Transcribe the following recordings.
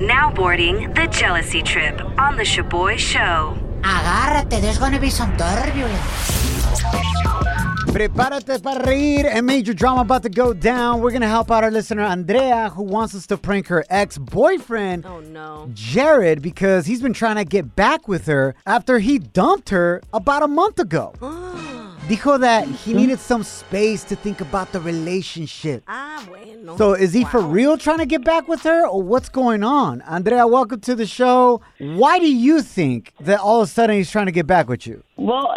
Now boarding the jealousy trip on the Shoboy Show. Agárrate, there's gonna be some turbulence. Prepárate para reír A major drama about to go down. We're going to help out our listener, Andrea, who wants us to prank her ex boyfriend, Oh no. Jared, because he's been trying to get back with her after he dumped her about a month ago. Dijo that he needed some space to think about the relationship. Ah, bueno. So is he for real trying to get back with her or what's going on? Andrea, welcome to the show. Why do you think that all of a sudden he's trying to get back with you? Well,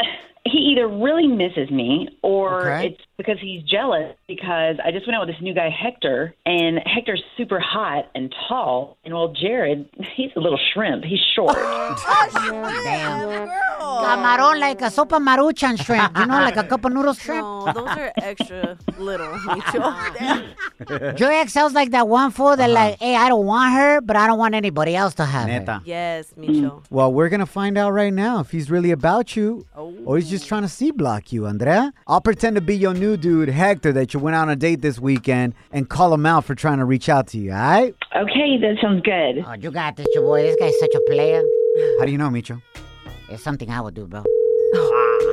he either really misses me or Okay. it's because he's jealous because I just went out with this new guy, Hector, and Hector's super hot and tall. And well, Jared, he's a little shrimp. He's short. oh, Damn. Camarón like a sopa maruchan shrimp. You know, like a cup of noodle shrimp. No, those are extra little, Micho. Damn. Sounds like that one fool that uh-huh. like, hey, I don't want her, but I don't want anybody else to have her. Neta. Yes, mm. Micho. Well, we're gonna find out right now if he's really about you or he's just oh. trying to C block you, Andrea. I'll pretend to be your new dude, Hector, that you went out on a date this weekend and call him out for trying to reach out to you, alright? okay, that sounds good. Oh, you got this, your boy. This guy's such a player. How do you know, Micho? It's something I would do, bro.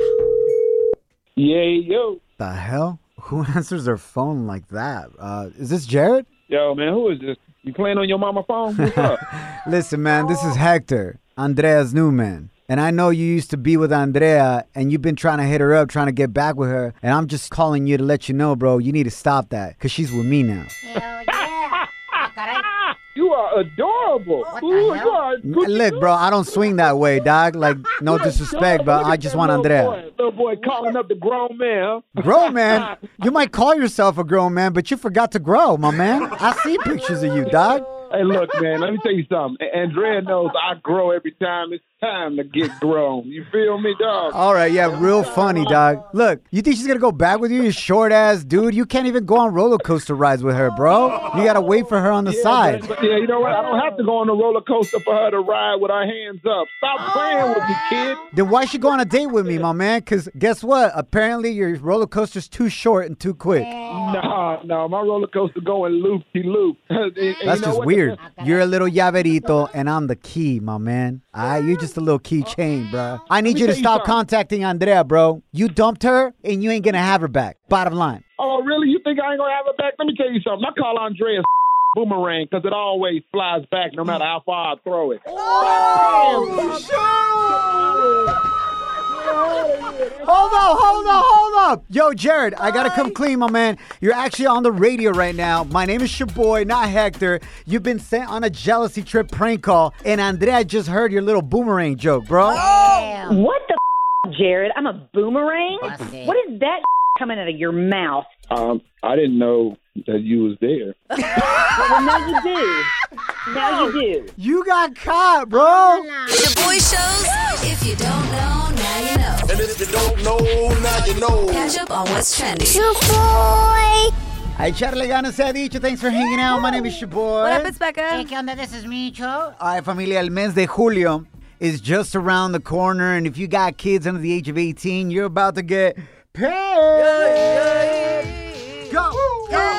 Yeah, yo. The hell? Who answers their phone like that? Uh, is this Jared? Yo, man, who is this? You playing on your mama phone? What's up? Listen, man, this is Hector, Andrea's new man. And I know you used to be with Andrea and you've been trying to hit her up, trying to get back with her. And I'm just calling you to let you know, bro, you need to stop that because she's with me now. Hell yeah. Ah, you are adorable. What the Ooh, hell? you are a. Look, bro, I don't swing that way, dog. Like, no disrespect, but I just that want little Andrea. Boy, little boy calling up the grown man, huh? Grown man, you might call yourself a grown man, but you forgot to grow, my man. I see pictures of you, dog. Hey, look, man, let me tell you something. Andrea knows I grow every time it's time to get grown. You feel me, dog? All right, yeah, real funny, dog. Look, you think she's gonna go back with you, you short ass dude? You can't even go on roller coaster rides with her, bro. You gotta wait for her on the Yeah, side. but- yeah, you know what? I don't have to go on a roller coaster for her to ride with her hands up. Stop playing with me, kid. Then why she go on a date with me, my man? Cause guess what? Apparently your roller coaster's too short and too quick. No, no, my roller coaster going loop de loop. That's just weird. Ah, you're a little llaverito and I'm the key, my man. Alright, you're just a little keychain, bro. I need you to stop contacting Andrea, bro. You dumped her and you ain't gonna have her back. Bottom line. Oh, really? You think I ain't gonna have her back? Let me tell you something. I call Andrea boomerang because it always flies back no matter how far I throw it. Oh, Hold up, hold up, hold up. Yo, Jared, I gotta come clean, my man. You're actually on the radio right now. My name is Shoboy, not Hector. You've been sent on a jealousy trip prank call, and Andrea just heard your little boomerang joke, bro. Damn. What the f- Jared? I'm a boomerang? What's it? What is that coming out of your mouth? Um, I didn't know that you was there. Well, now you do. Now you do. You got caught, bro. Shoboy Shows. If you don't know, now you know. And if you don't know, now you know. Catch up on what's trending. A echarle ganas se ha dicho. Thanks for hanging out. My name is Shoboy. What up? It's Hey, Becca. ¿qué onda? This is Micho. All right, familia, el mes de julio is just around the corner, and if you got kids under the age of 18, you're about to get Go, go, go,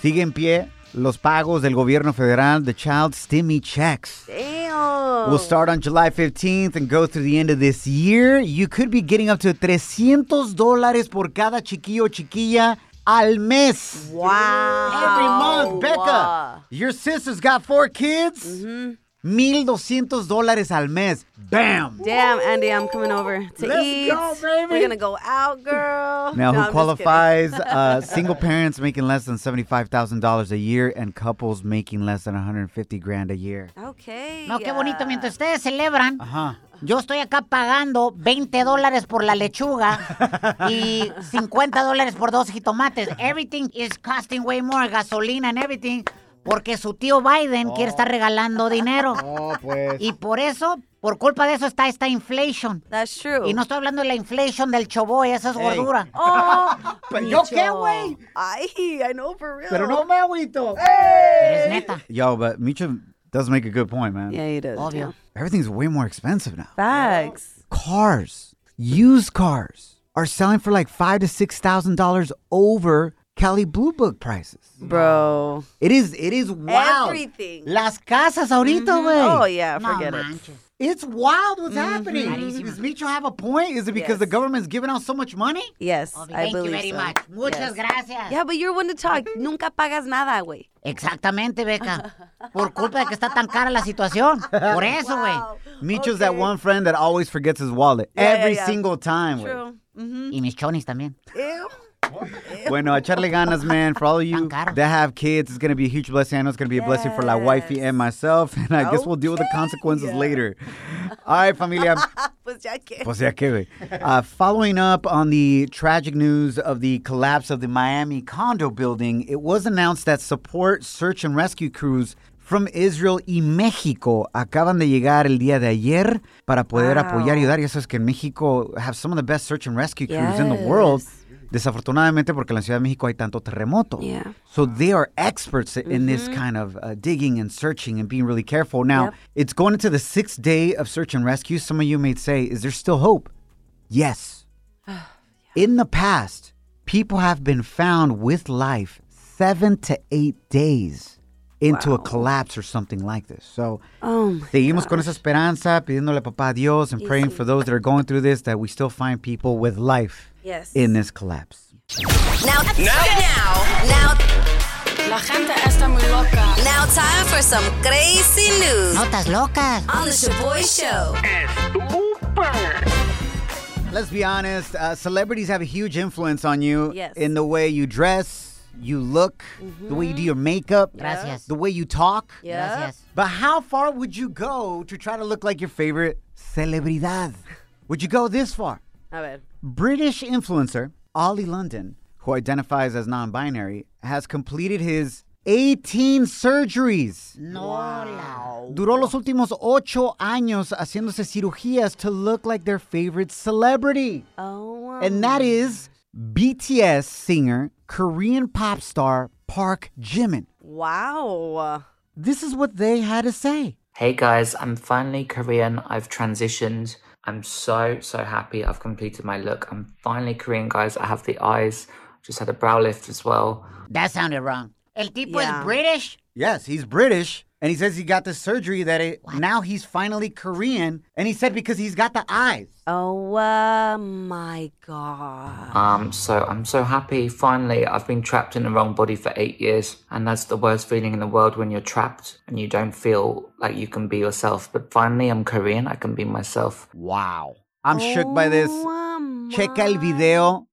Sigue en pie los pagos del gobierno federal de Child Stimmy Checks. Damn. Will start on July 15th and go through the end of this year. You could be getting up to 300 dólares por cada chiquillo chiquilla al mes. Wow. Every month, Becca, wow. your sister's got four kids. Mm -hmm. $1,200 dólares al mes. ¡Bam! Damn, Andy, I'm coming over to Let's eat. Go, baby. We're gonna go out, girl. Now, no, who I'm qualifies? Uh, single parents making less than $75,000 a year and couples making less than 150 grand a year. Okay. No, qué bonito. Mientras ustedes celebran, Ajá. yo estoy acá pagando 20 dólares por la lechuga y 50 dólares por dos jitomates. Everything is costing way more, gasolina and everything porque su tío Biden quiere estar regalando dinero. Oh, pues. Y por eso, por culpa de eso está esta inflation. That's true. Y no estoy hablando de la inflation del choboy, esa es gordura. Oh, Pero yo qué, güey. Ay, I know for real. Pero no me agüito. Pero es neta, Yo, but Micho does make a good point, man. Yeah, he does. obvio. Everything's way more expensive now. Facts. Cars, used cars, are selling for like five to six thousand dollars over Cali Blue Book prices. Bro. It is. It is wild. Everything. Las casas ahorita, güey. Oh, yeah, No forget it. manches. It's wild what's happening. Does Micho have a point? Is it because the government's giving out so much money? Yes. I Thank you believe very so. much. Muchas Yes. gracias. Yeah, but you're one to talk. Nunca pagas nada, güey. Exactamente, Beca. Por culpa de que está tan cara la situación. Por eso, güey. Wow. Micho's that one friend that always forgets his wallet Yeah, yeah, every yeah. single time. güey. True. Mm-hmm. Y mis chonis también. Ew. Bueno, echarle ganas, man. For all of you that have kids, it's going to be a huge blessing. I know it's going to be a blessing for La Wifey and myself. And I guess we'll deal with the consequences later. All right, familia. Pues ya que. Pues ya que. Uh, following up on the tragic news of the collapse of the Miami condo building, it was announced that support search and rescue crews from Israel y México acaban de llegar el día de ayer para poder Wow. apoyar y ayudar. Y eso es que en México have some of the best search and rescue crews in the world. Desafortunadamente, porque en la Ciudad de México hay tanto terremoto. Yeah. So they are experts in this kind of uh, digging and searching and being really careful. Now, Yep. it's going into the sixth day of search and rescue. Some of you may say, is there still hope? Yes. In the past, people have been found with life seven to eight days into a collapse or something like this. So, Oh seguimos con esa esperanza, pidiéndole a papá Dios and praying for those that are going through this that we still find people with life Yes. in this collapse. Now, now, now, now, La gente está muy loca. now, time for some crazy news Notas locas. on the Shoboy Show. Let's be honest, uh, celebrities have a huge influence on you Yes. in the way you dress, you look, the way you do your makeup, Gracias. the way you talk. Yeah. Gracias. But how far would you go to try to look like your favorite celebridad? Would you go this far? A ver. British influencer Ollie London, who identifies as non binary, has completed his 18 surgeries. No, la- Duró los últimos ocho años haciéndose cirugías to look like their favorite celebrity. Oh. wow. And that is BTS singer, Korean pop star Park Jimin. Wow. This is what they had to say. Hey guys, I'm finally Korean. I've transitioned. I'm so, so happy I've completed my look. I'm finally Korean, guys. I have the eyes. Just had a brow lift as well. That sounded wrong. El tipo Yeah. es British. Yes, he's British. And he says he got the surgery that it, now he's finally Korean. And he said because he's got the eyes. Oh uh, my god. Um, so I'm so happy. Finally, I've been trapped in the wrong body for eight years, and that's the worst feeling in the world when you're trapped and you don't feel like you can be yourself. But finally, I'm Korean. I can be myself. Wow. I'm shook by this. Oh Checa el video.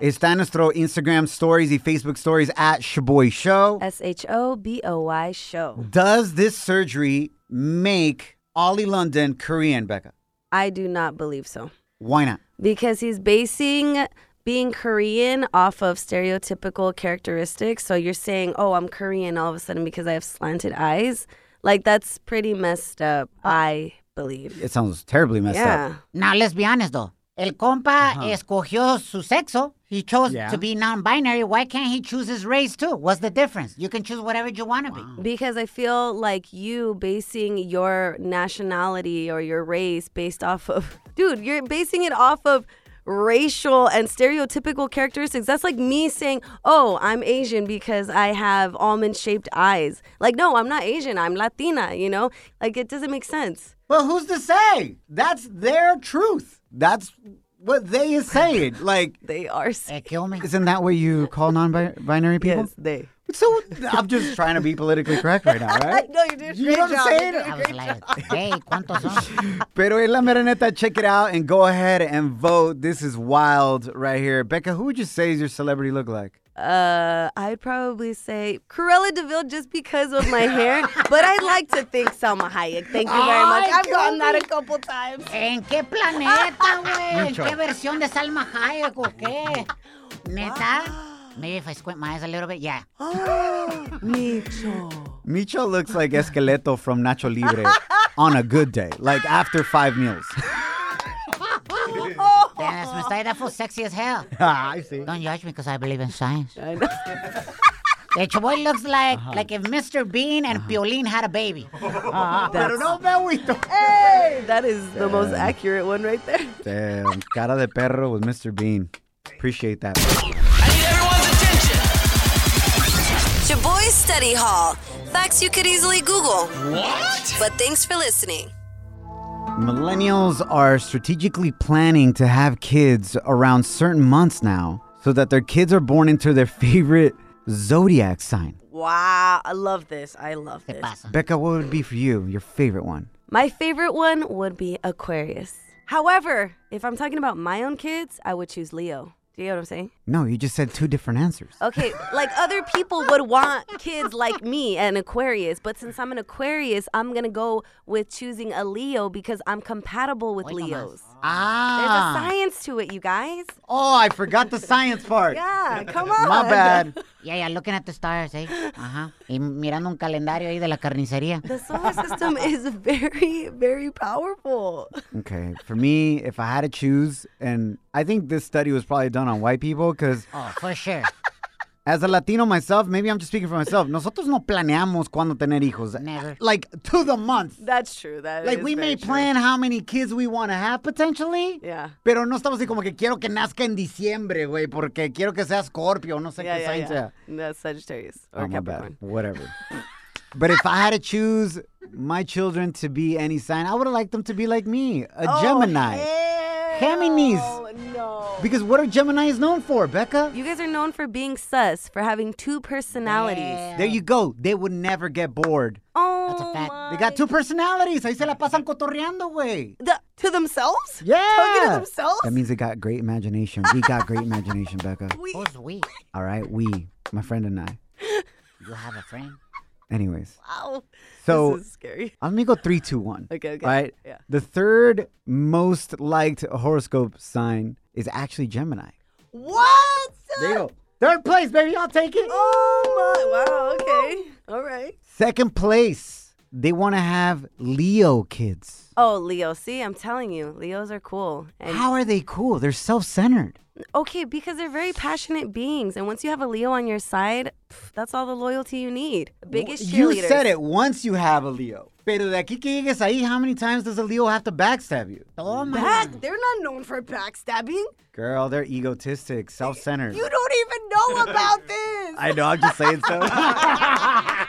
God. Está en nuestro Instagram stories y Facebook stories at Shoboy Show. S H O B O Y show. Does this surgery make Ollie London Korean, Becca? I do not believe so. Why not? Because he's basing being Korean off of stereotypical characteristics. So you're saying, oh, I'm Korean all of a sudden because I have slanted eyes. Like, that's pretty messed up, I believe. It sounds terribly messed Yeah. up. Now, let's be honest, though. El compa uh-huh. escogió su sexo. He chose Yeah. to be non-binary. Why can't he choose his race too? What's the difference? You can choose whatever you want to be. Because I feel like you basing your nationality or your race based off of, dude, you're basing it off of racial and stereotypical characteristics. That's like me saying, oh, I'm Asian because I have almond shaped eyes. Like, no, I'm not Asian. I'm Latina, you know? Like, it doesn't make sense. Well, who's to say? That's their truth. That's what they is saying. Like, They are. Eh, kill me. isn't that what you call non-binary people? Yes, they. So I'm just trying to be politically correct right now, right? No, you did a You great know what I'm job. saying? You did a I was like, hey, ¿cuántos son? Pero en la mera neta, check it out and go ahead and vote. This is wild right here. Becca, who would you say is your celebrity look like? Uh, I'd probably say Cruella de Vil just because of my hair, but I'd like to think Salma Hayek. Thank you very much. Ay, I've qué gotten that a couple times. ¿En qué planeta, güey? ¿En qué versión de Salma Hayek o qué? ¿Neta? Maybe if I squint my eyes a little bit, yeah. Micho. Micho looks like Esqueleto from Nacho Libre on a good day, like after five meals. Yes, Mr. That fool's sexy as hell. Ah, I see. Don't judge me because I believe in science. I know. The Shoboy looks like uh-huh. like if Mr. Bean and uh-huh. Piolín had a baby. Ah, pero no me. Hey, that is the most accurate one right there. Damn, cara de perro with Mr. Bean. Appreciate that. Shoboy Study Hall. Facts you could easily Google. What? But thanks for listening. Millennials are strategically planning to have kids around certain months now so that their kids are born into their favorite zodiac sign. Wow, I love this. I love this. Becca, what would be for you, your favorite one? My favorite one would be Aquarius. However, if I'm talking about my own kids, I would choose Leo. Do you know what I'm saying? No, you just said two different answers. Okay, like other people would want kids like me, an Aquarius, but since I'm an Aquarius, I'm gonna go with choosing a Leo because I'm compatible with Hoy nomás. Leos. There's a Ah. science to it, you guys. Oh, I forgot the science part. Yeah, come on. My bad. Yeah, yeah, looking at the stars, eh? Ajá. Y mirando un calendario ahí de la carnicería. The solar system is very, very powerful. Okay, for me, if I had to choose, and I think this study was probably done on white people because Oh, for sure. as a Latino myself, maybe I'm just speaking for myself. Nosotros no planeamos cuando tener hijos. Never. Like to the month. That's true. That Like is we very may true. plan how many kids we want to have potentially. Yeah. Pero no estamos así como que quiero que nazca en diciembre, güey, porque quiero que sea Scorpio, no sé Yeah, qué yeah, sign yeah. sea. That's Sagittarius or Oh, my bad. Capricorn. Whatever. but if I had to choose my children to be any sign, I would have liked them to be like me, a Oh, Gemini. Geminis. Oh, no. Because what are Geminis known for, Becca? You guys are known for being sus, for having two personalities. There you go. They would never get bored. Oh, That's a oh fact. my- They got two personalities. Ahí se la pasan cotorreando, güey. The- to themselves? Yeah. Talking to themselves? That means they got great imagination. We got great imagination, Becca. We- Who's we? All right, we, my friend and I. You have a friend? Anyways, Wow. so this is scary. let me go three, two, one. Okay, okay. All right. Yeah. The third most liked horoscope sign is actually Gemini. What? There you go. Third place, baby. I'll take it. Oh my! Wow. Okay. All right. Second place, they want to have Leo kids. Oh, Leo. See, I'm telling you, Leos are cool. And How are they cool? They're self-centered. Okay, because they're very passionate beings, and once you have a Leo on your side, pff, that's all the loyalty you need. Biggest You cheerleaders. said it once you have a Leo. Pero de aquí que llegues ahí, how many times does a Leo have to backstab you? Oh my Back. They're not known for backstabbing. Girl, they're egotistic, self-centered. You don't even know about this. I know, I'm just saying so.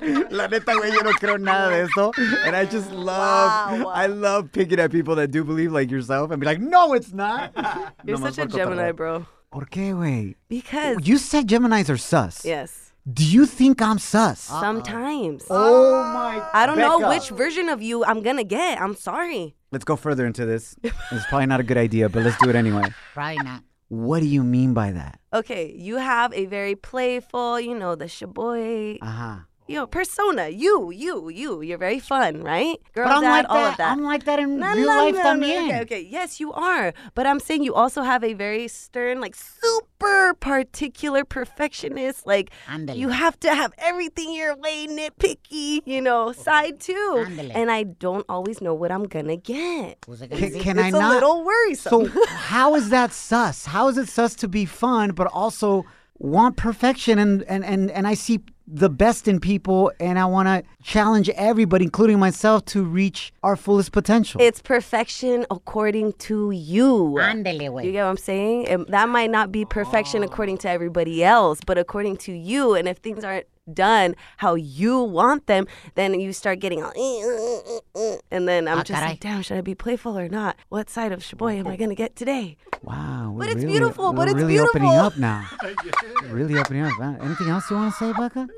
La neta, güey, yo no creo nada de eso. And I just love, Wow. I love picking at people that do believe like yourself and be like, no, it's not. You're Nomás such a Gemini, bro. ¿Por qué, güey? Because You said Geminis are sus. yes, Do you think I'm sus? sometimes. Oh my I don't know which version of you I'm gonna get. I'm sorry. Let's go further into this. It's probably not a good idea, but let's do it anyway. Probably not. What do you mean by that? Okay, you have a very playful, you know, the shoboy, Uh-huh. You know, persona. You, you, you. You're very fun, right? Girl, But I'm dad, like all that. of that. I'm like that in No, real no, life no, también. Okay, okay. Yes, you are. But I'm saying you also have a very stern, like super particular perfectionist. Like Ándale. you have to have everything your way, nitpicky, you know, oh, side too. Ándale. And I don't always know what I'm gonna get. Gonna Can, I it's a not? little worrisome. So how is that sus? How is it sus to be fun but also want perfection and and and, and I see the best in people and I want to challenge everybody including myself to reach our fullest potential. it's perfection according to you. Ándele, You güey. get what I'm saying? And that might not be perfection according to everybody else, but according to you. And if things aren't done how you want them, then you start getting all, "Eh, uh, uh," and then I'm Ah, just like, damn, should I be playful or not? What side of Shoboy am I gonna get today? Wow. But it's really- beautiful, but we're it's really opening up now. really opening up. man. Anything else you want to say, Becca?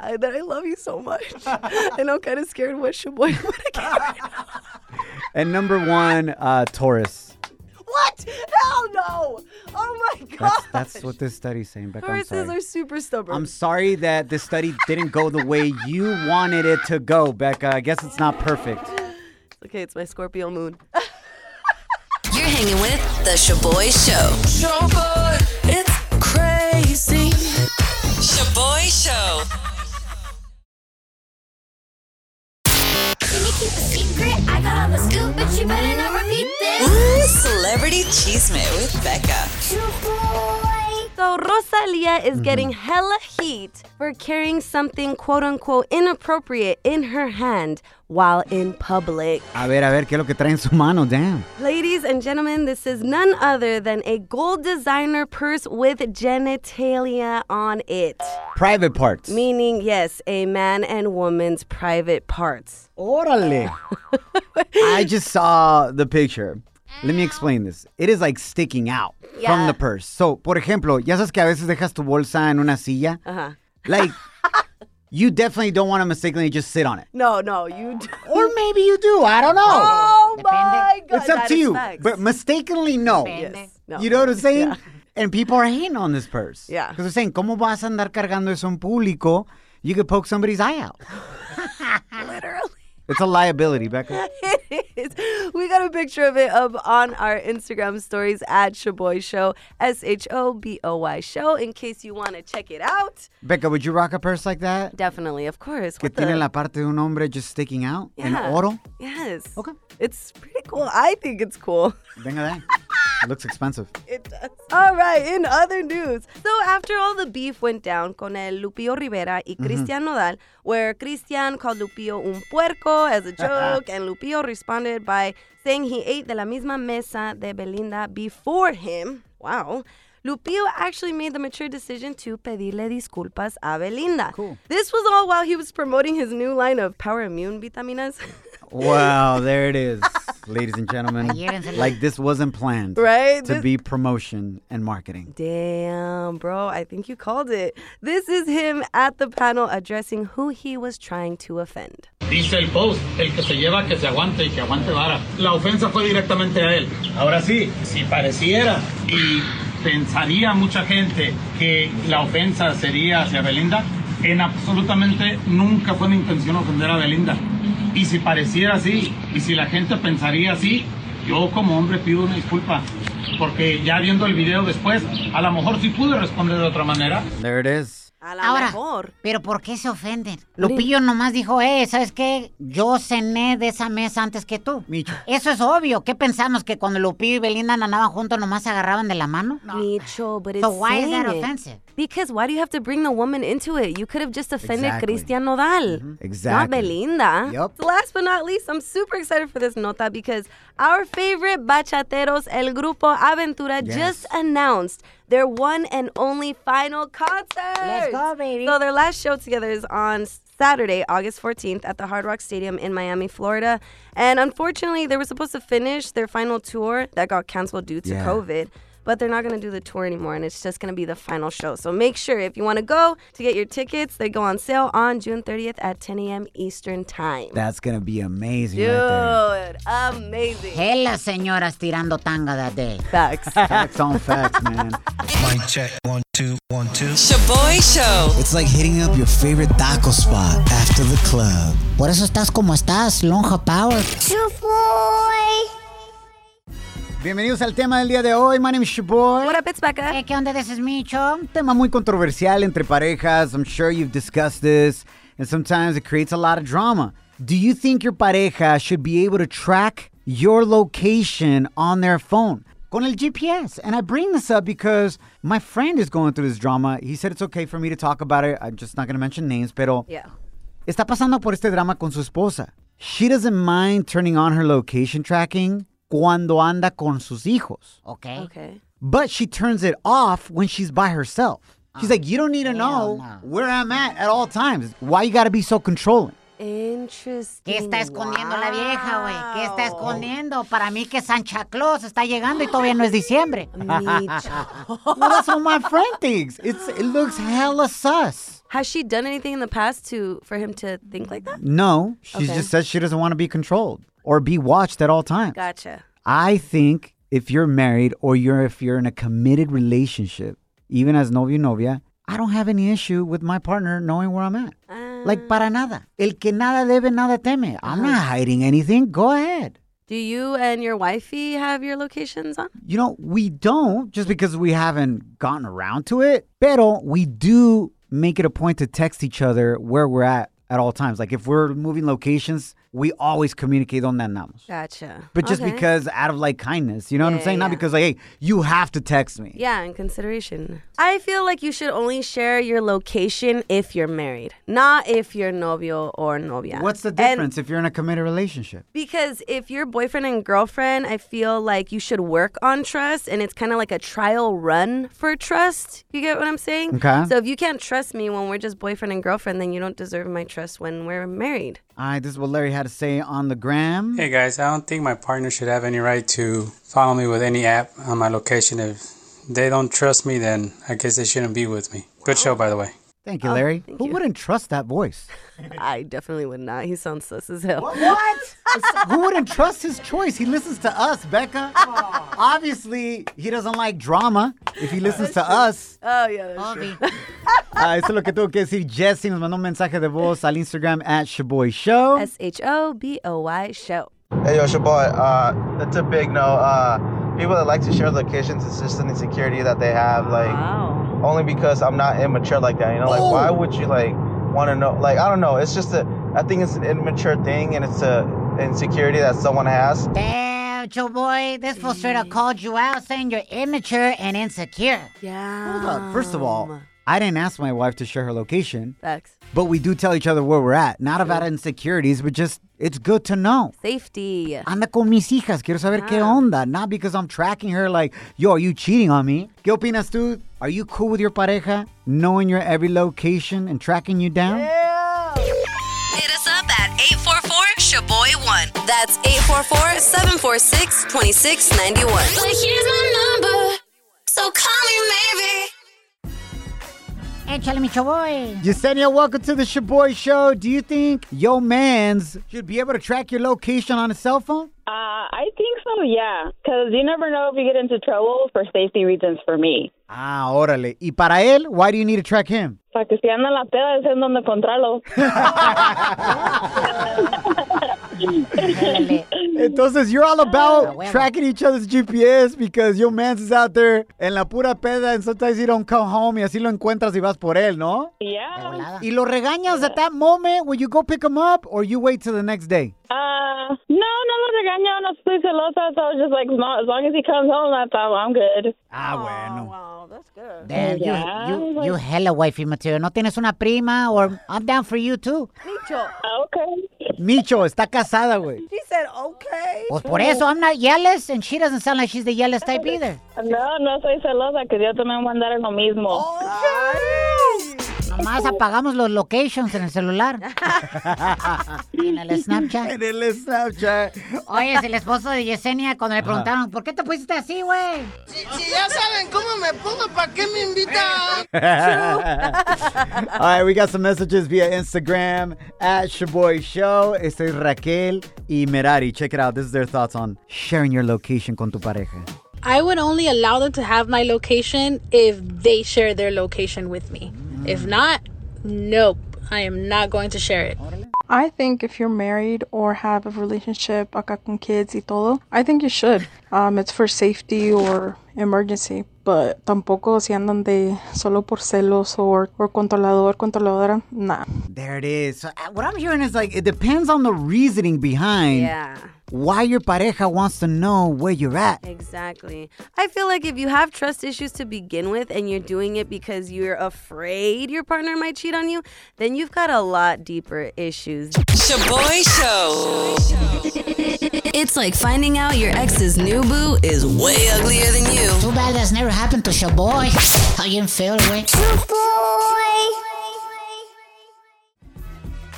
I, that I love you so much, and I'm kind of scared what Shoboy I'm gonna get right now. And number 1, uh Taurus. What? Hell no! Oh my god. That's, that's what this study's saying, Becca. I'm Horses sorry. are super stubborn. I'm sorry that this study didn't go the way you wanted it to go, Becca. I guess it's not perfect. okay, it's my Scorpio moon. You're hanging with The Shoboy Show. Shoboy, it's crazy. Shoboy Show. Can you keep a secret? I got all the scoop, but you better not repeat this. Ooh, Celebrity Cheesemate with Becca. So Rosalia is Mm-hmm. getting hella heat for carrying something quote unquote inappropriate in her hand while in public. A ver, a ver, ¿qué es lo que trae en su mano? Damn. Ladies and gentlemen, this is none other than a gold designer purse with genitalia on it. Private parts. Meaning, yes, a man and woman's private parts. Órale. I just saw the picture. Let me explain this. It is like sticking out from the purse. So, por ejemplo, ya sabes que a veces dejas tu bolsa en una silla. Uh-huh. Like, you definitely don't want to mistakenly just sit on it. No, no, you do. Or maybe you do. I don't know. Oh my god. it's up that to you. facts. But mistakenly, no. Yes. No. You know what I'm saying? Yeah. And people are hating on this purse. Yeah. Because they're saying, ¿cómo vas a andar cargando eso en público? You could poke somebody's eye out. Literally. It's a liability, Becca. It is. We got a picture of it up on our Instagram stories at Shoboy Show, S H O B O Y Show, in case you want to check it out. Becca, would you rock a purse like that? Definitely, of course. Que tiene la parte de un hombre just sticking out en Yeah. oro. Yes. Okay. It's pretty cool. I think it's cool. Venga de. It looks expensive. It does. All right, in other news. So after all the beef went down con el Lupillo Rivera y mm-hmm. Cristian Nodal, where Cristian called Lupillo un puerco as a joke, and Lupillo responded by saying he ate de la misma mesa de Belinda before him. Wow. Lupillo actually made the mature decision to pedirle disculpas a Belinda. Cool. This was all while he was promoting his new line of Power Immune vitaminas. Wow, there it is, ladies and gentlemen. Like this wasn't planned. Right? To This- be promotion and marketing. Damn, bro, I think you called it. This is him at the panel addressing who he was trying to offend. Dice el post, el que se lleva que se aguante y que aguante vara. La ofensa fue directamente a él. Ahora sí, si pareciera y pensaría mucha gente que la ofensa sería hacia Belinda, en absolutamente nunca fue mi intención ofender a Belinda. Y si pareciera así, y si la gente pensaría así, yo como hombre pido una disculpa. Porque ya viendo el video después, a lo mejor sí pude responder de otra manera. There it is. A la Ahora, mejor. ¿pero por qué se ofenden? Lupillo nomás dijo, eh, ¿sabes qué? Yo cené de esa mesa antes que tú. Micho. Eso es obvio. ¿Qué pensamos? ¿Que cuando Lupillo y Belinda andaban juntos nomás se agarraban de la mano? Micho, but it's So why is that offensive? Because why do you have to bring the woman into it? You could have just offended Exactly. Cristian Nodal. Mm-hmm. Not Exactly. Belinda. Yup. So last but not least, I'm super excited for this nota because our favorite bachateros, El Grupo Aventura, Yes. just announced their one and only final concert. Let's go, baby. So their last show together is on Saturday, August 14th at the Hard Rock Stadium in Miami, Florida. And unfortunately, they were supposed to finish their final tour that got canceled due to Yeah. COVID. But they're not going to do the tour anymore, and it's just going to be the final show. So make sure if you want to go to get your tickets, they go on sale on June 30th at 10 a.m. Eastern Time. That's gonna be amazing right Dude, amazing. Hella señoras tirando tanga that day. Facts. Facts on facts, man. Mic check. One, two, one, two. Shoboy Show. It's like hitting up your favorite taco spot after the club. Por eso estás como estás, Lonja Power. Bienvenidos al tema del día de hoy. My name is Shoboy. What up, it's Becca. Eh, ¿Qué onda? This is Micho. tema muy controversial entre parejas. I'm sure you've discussed this, and sometimes it creates a lot of drama. Do you think your pareja should be able to track your location on their phone? Con el GPS. And I bring this up because my friend is going through this drama. He said it's okay for me to talk about it. I'm just not going to mention names, pero Yeah. está pasando por este drama con su esposa. She doesn't mind turning on her location tracking cuando anda con sus hijos. Okay. Okay. But she turns it off when she's by herself. She's like, you don't need to ah. know no. where I'm at at all times. Why you gotta be so controlling? Interesting. ¿Qué está escondiendo la vieja, güey? ¿Qué está Wow. escondiendo? Para mí que Santa Claus está llegando y todavía no es diciembre. Micho. well, that's what my friend thinks. It's it looks hella sus. Has she done anything in the past to for him to think like that? No, she Okay. just says she doesn't want to be controlled or be watched at all times. Gotcha. I think if you're married or you're if you're in a committed relationship, even as novio novia, I don't have any issue with my partner knowing where I'm at. Ah. like para nada. El que nada debe, nada teme. I'm not uh-huh. hiding anything. Go ahead. Do you and your wifey have your locations on? You know, we don't just because we haven't gotten around to it, pero we do make it a point to text each other where we're at at all times. Like if we're moving locations, we always communicate donde andamos. Gotcha. But just Okay. because out of like kindness, you know what I'm Yeah, saying? Not because like, hey, you have to text me. Yeah, in consideration. I feel like you should only share your location if you're married, not if you're novio or novia. What's the And difference if you're in a committed relationship? because if you're boyfriend and girlfriend, I feel like you should work on trust and it's kind of like a trial run for trust. You get what I'm saying? Okay. So if you can't trust me when we're just boyfriend and girlfriend, then you don't deserve my trust when we're married. All right, this is what Larry had to say on the gram. Hey guys, I don't think my partner should have any right to follow me with any app on my location. If they don't trust me, then I guess they shouldn't be with me. Good show, by the way. Thank you, Oh, Larry. Who wouldn't trust that voice? I definitely would not. He sounds sus as hell. What? Who wouldn't trust his choice? He listens to us, Becca. Obviously, he doesn't like drama if he listens to us. Oh, yeah, that's true. Ah, eso es lo que tuvo que decir Jesse. Nos mandó un mensaje de voz al Instagram at Shoboy Show. S H O B O Y show. Hey, yo, it's your boy. Uh, that's a big no. Uh, people that like to share locations, it's just an insecurity that they have. Like, only because I'm not immature like that. You know, like, why would you like want to know? Like, I don't know. It's just a. I think it's an immature thing, and it's a insecurity that someone has. Damn, Shoboy, this fool straight up called you out saying you're immature and insecure. Yeah. Hold up. First of all, I didn't ask my wife to share her location, Facts. but we do tell each other where we're at. Not about insecurities, but just it's good to know. Safety. Anda con mis hijas, quiero saber qué onda. Not because I'm tracking her like, yo, are you cheating on me? ¿Qué opinas tú? Are you cool with your pareja knowing your every location and tracking you down? Yeah. Hit us up at 844-SHOBOY1. That's 844-746-2691. Well, here's my number, so call me maybe. Échale, mi boy. Yesenia, welcome to the Shoboy Show. Do you think yo mans should be able to track your location on a cell phone? Uh, I think so, yeah. Because you never know if you get into trouble for safety reasons for me. Ah, órale. Y para él, why do you need to track him? Para que si anda la peda es en donde encontrarlo. Entonces, you're all about tracking each other's GPS because your man's is out there en la pura peda and sometimes you don't come home y así lo encuentras y vas por él, ¿no? Yeah. ¿Y lo regañas at that moment when you go pick him up or you wait till the next day? Uh, no, no lo regaño, no estoy celosa, so it's just like, as long, as he comes home, I'm good. Ah, bueno. Wow, that's good. Damn, you, Yeah, you, like- you hella wifey material. ¿No tienes una prima? Or I'm down for you too. Micho. Okay. Micho, está casada, güey. She said, okay. Pues por eso I'm not jealous, and she doesn't sound like she's the jealous type either. No, no soy celosa, que yo también voy a andar en lo mismo. Nomás apagamos los locations en el celular. en el Snapchat. En el Snapchat. Oye, es el esposo de Yesenia cuando le preguntaron, ¿por qué te pusiste así, güey? Si ya saben cómo me pongo, ¿para qué me invitan? All right, we got some messages via Instagram at Shaboy Show. Este es Raquel y Merari. Check it out. This is their thoughts on sharing your location con tu pareja. I would only allow them to have my location if they share their location with me. If not, nope. I am not going to share it. I think if you're married or have a relationship acá con kids y todo, I think you should. Um, it's for safety or emergency. But tampoco si andan de solo por celos or, or controlador, controladora, nah. There it is. So, uh, what I'm hearing is like, it depends on the reasoning behind Yeah. why your pareja wants to know where you're at. Exactly. I feel like if you have trust issues to begin with and you're doing it because you're afraid your partner might cheat on you, then you've got a lot deeper issues. Shoboy Show. It's like finding out your ex's new boo is way uglier than you. Too bad that's never happened to Shoboy. How you feel, güey?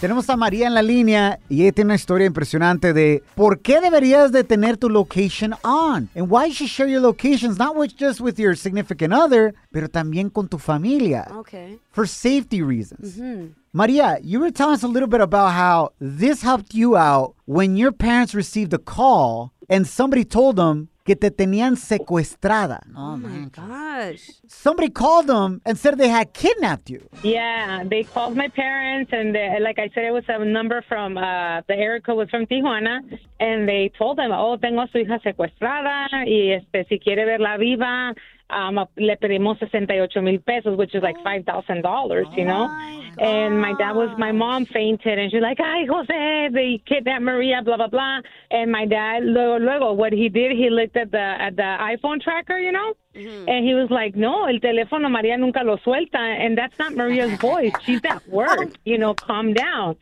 Tenemos a María en la línea y ella tiene una historia impresionante de por qué deberías de tener tu location on. And why you should share your locations, not with, just with your significant other, pero también con tu familia. Okay. For safety reasons. hmm Maria, you were telling us a little bit about how this helped you out when your parents received a call and somebody told them que te tenían secuestrada. Oh my gosh. Somebody called them and said they had kidnapped you. Yeah, they called my parents, and they, like I said, it was a number from uh, the area code was from Tijuana, and they told them, "Oh, tengo a su hija secuestrada y este si quiere verla viva." Um, le pedimos 68 mil pesos, which is like $5,000, you know? and my dad was, my mom fainted and she's like, ay, Jose, they kidnapped Maria, blah, blah, blah. And my dad, luego, luego, what he did, he looked at the, at the iPhone tracker, you know? And he was like, no, el teléfono María nunca lo suelta. And that's not Maria's voice. She's at work, you know, calm down.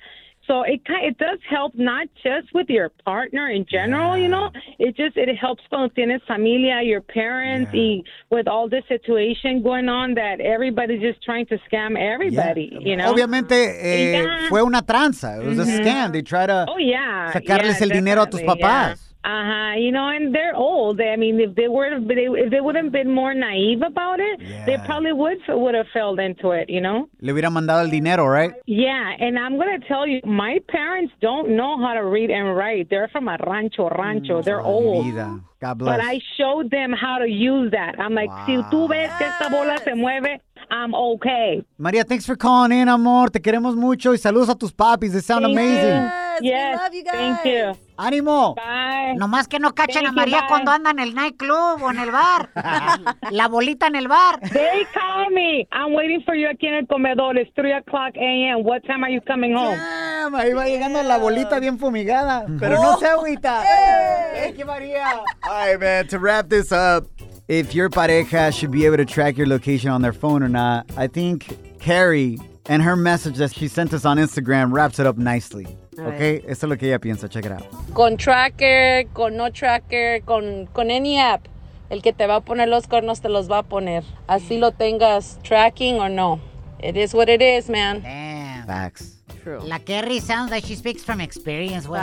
So it ki- it does help not just with your partner in general, you know. It just it helps cuando tienes familia, your parents, y with all this situation going on that everybody's just trying to scam everybody, you know. Obviamente eh, fue una tranza. It was a Mhm. scam. They try to Oh yeah, sacarles yeah, el dinero a tus papás. Yeah. Uh-huh. You know, and they're old. I mean, if they were, if they would have been more naive about it, they probably would would have fell into it. You know. Le hubieran mandado el dinero, right? Yeah, and I'm gonna tell you, my parents don't know how to read and write. They're from a rancho, rancho. They're old. Vida. God bless. But I showed them how to use that. I'm like, si tú ves que esta bola se mueve, I'm okay. María, thanks for calling in, amor. Te queremos mucho y saludos a tus papis. They sound Thank amazing. You. Yes, love you guys. Thank you. ¡Ánimo! Bye. Nomás que no cachen Thank a María bye. cuando anda en el nightclub o en el bar. La bolita en el bar. They call me. I'm waiting for you aquí en el comedor. It's 3 o'clock a.m. What time are you coming home? Damn, ahí va llegando la bolita bien fumigada. Pero no se agüita. Thank you, María. All right, man. To wrap this up, if your pareja should be able to track your location on their phone or not, I think Carrie and her message that she sent us on Instagram wraps it up nicely. Okay? Eso es lo que ella piensa. Check it out. Con tracker, con no tracker, con, con any app. El que te va a poner los cuernos te los va a poner. Así lo tengas tracking o no. It is what it is, man. Damn. Facts. La Kerry sounds like she speaks from experience, güey.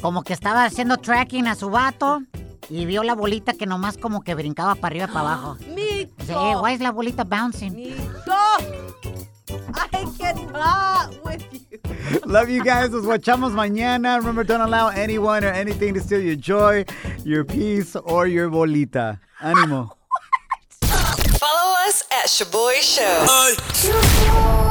Como que estaba haciendo tracking a su vato y vio la bolita que nomás como que brincaba para arriba para abajo. Me Dice, hey, why is la bolita bouncing? I cannot with you. Love you guys. Nos guachamos mañana. Remember, don't allow anyone or anything to steal your joy, your peace, or your bolita. Ánimo. Follow us at Shoboy Show.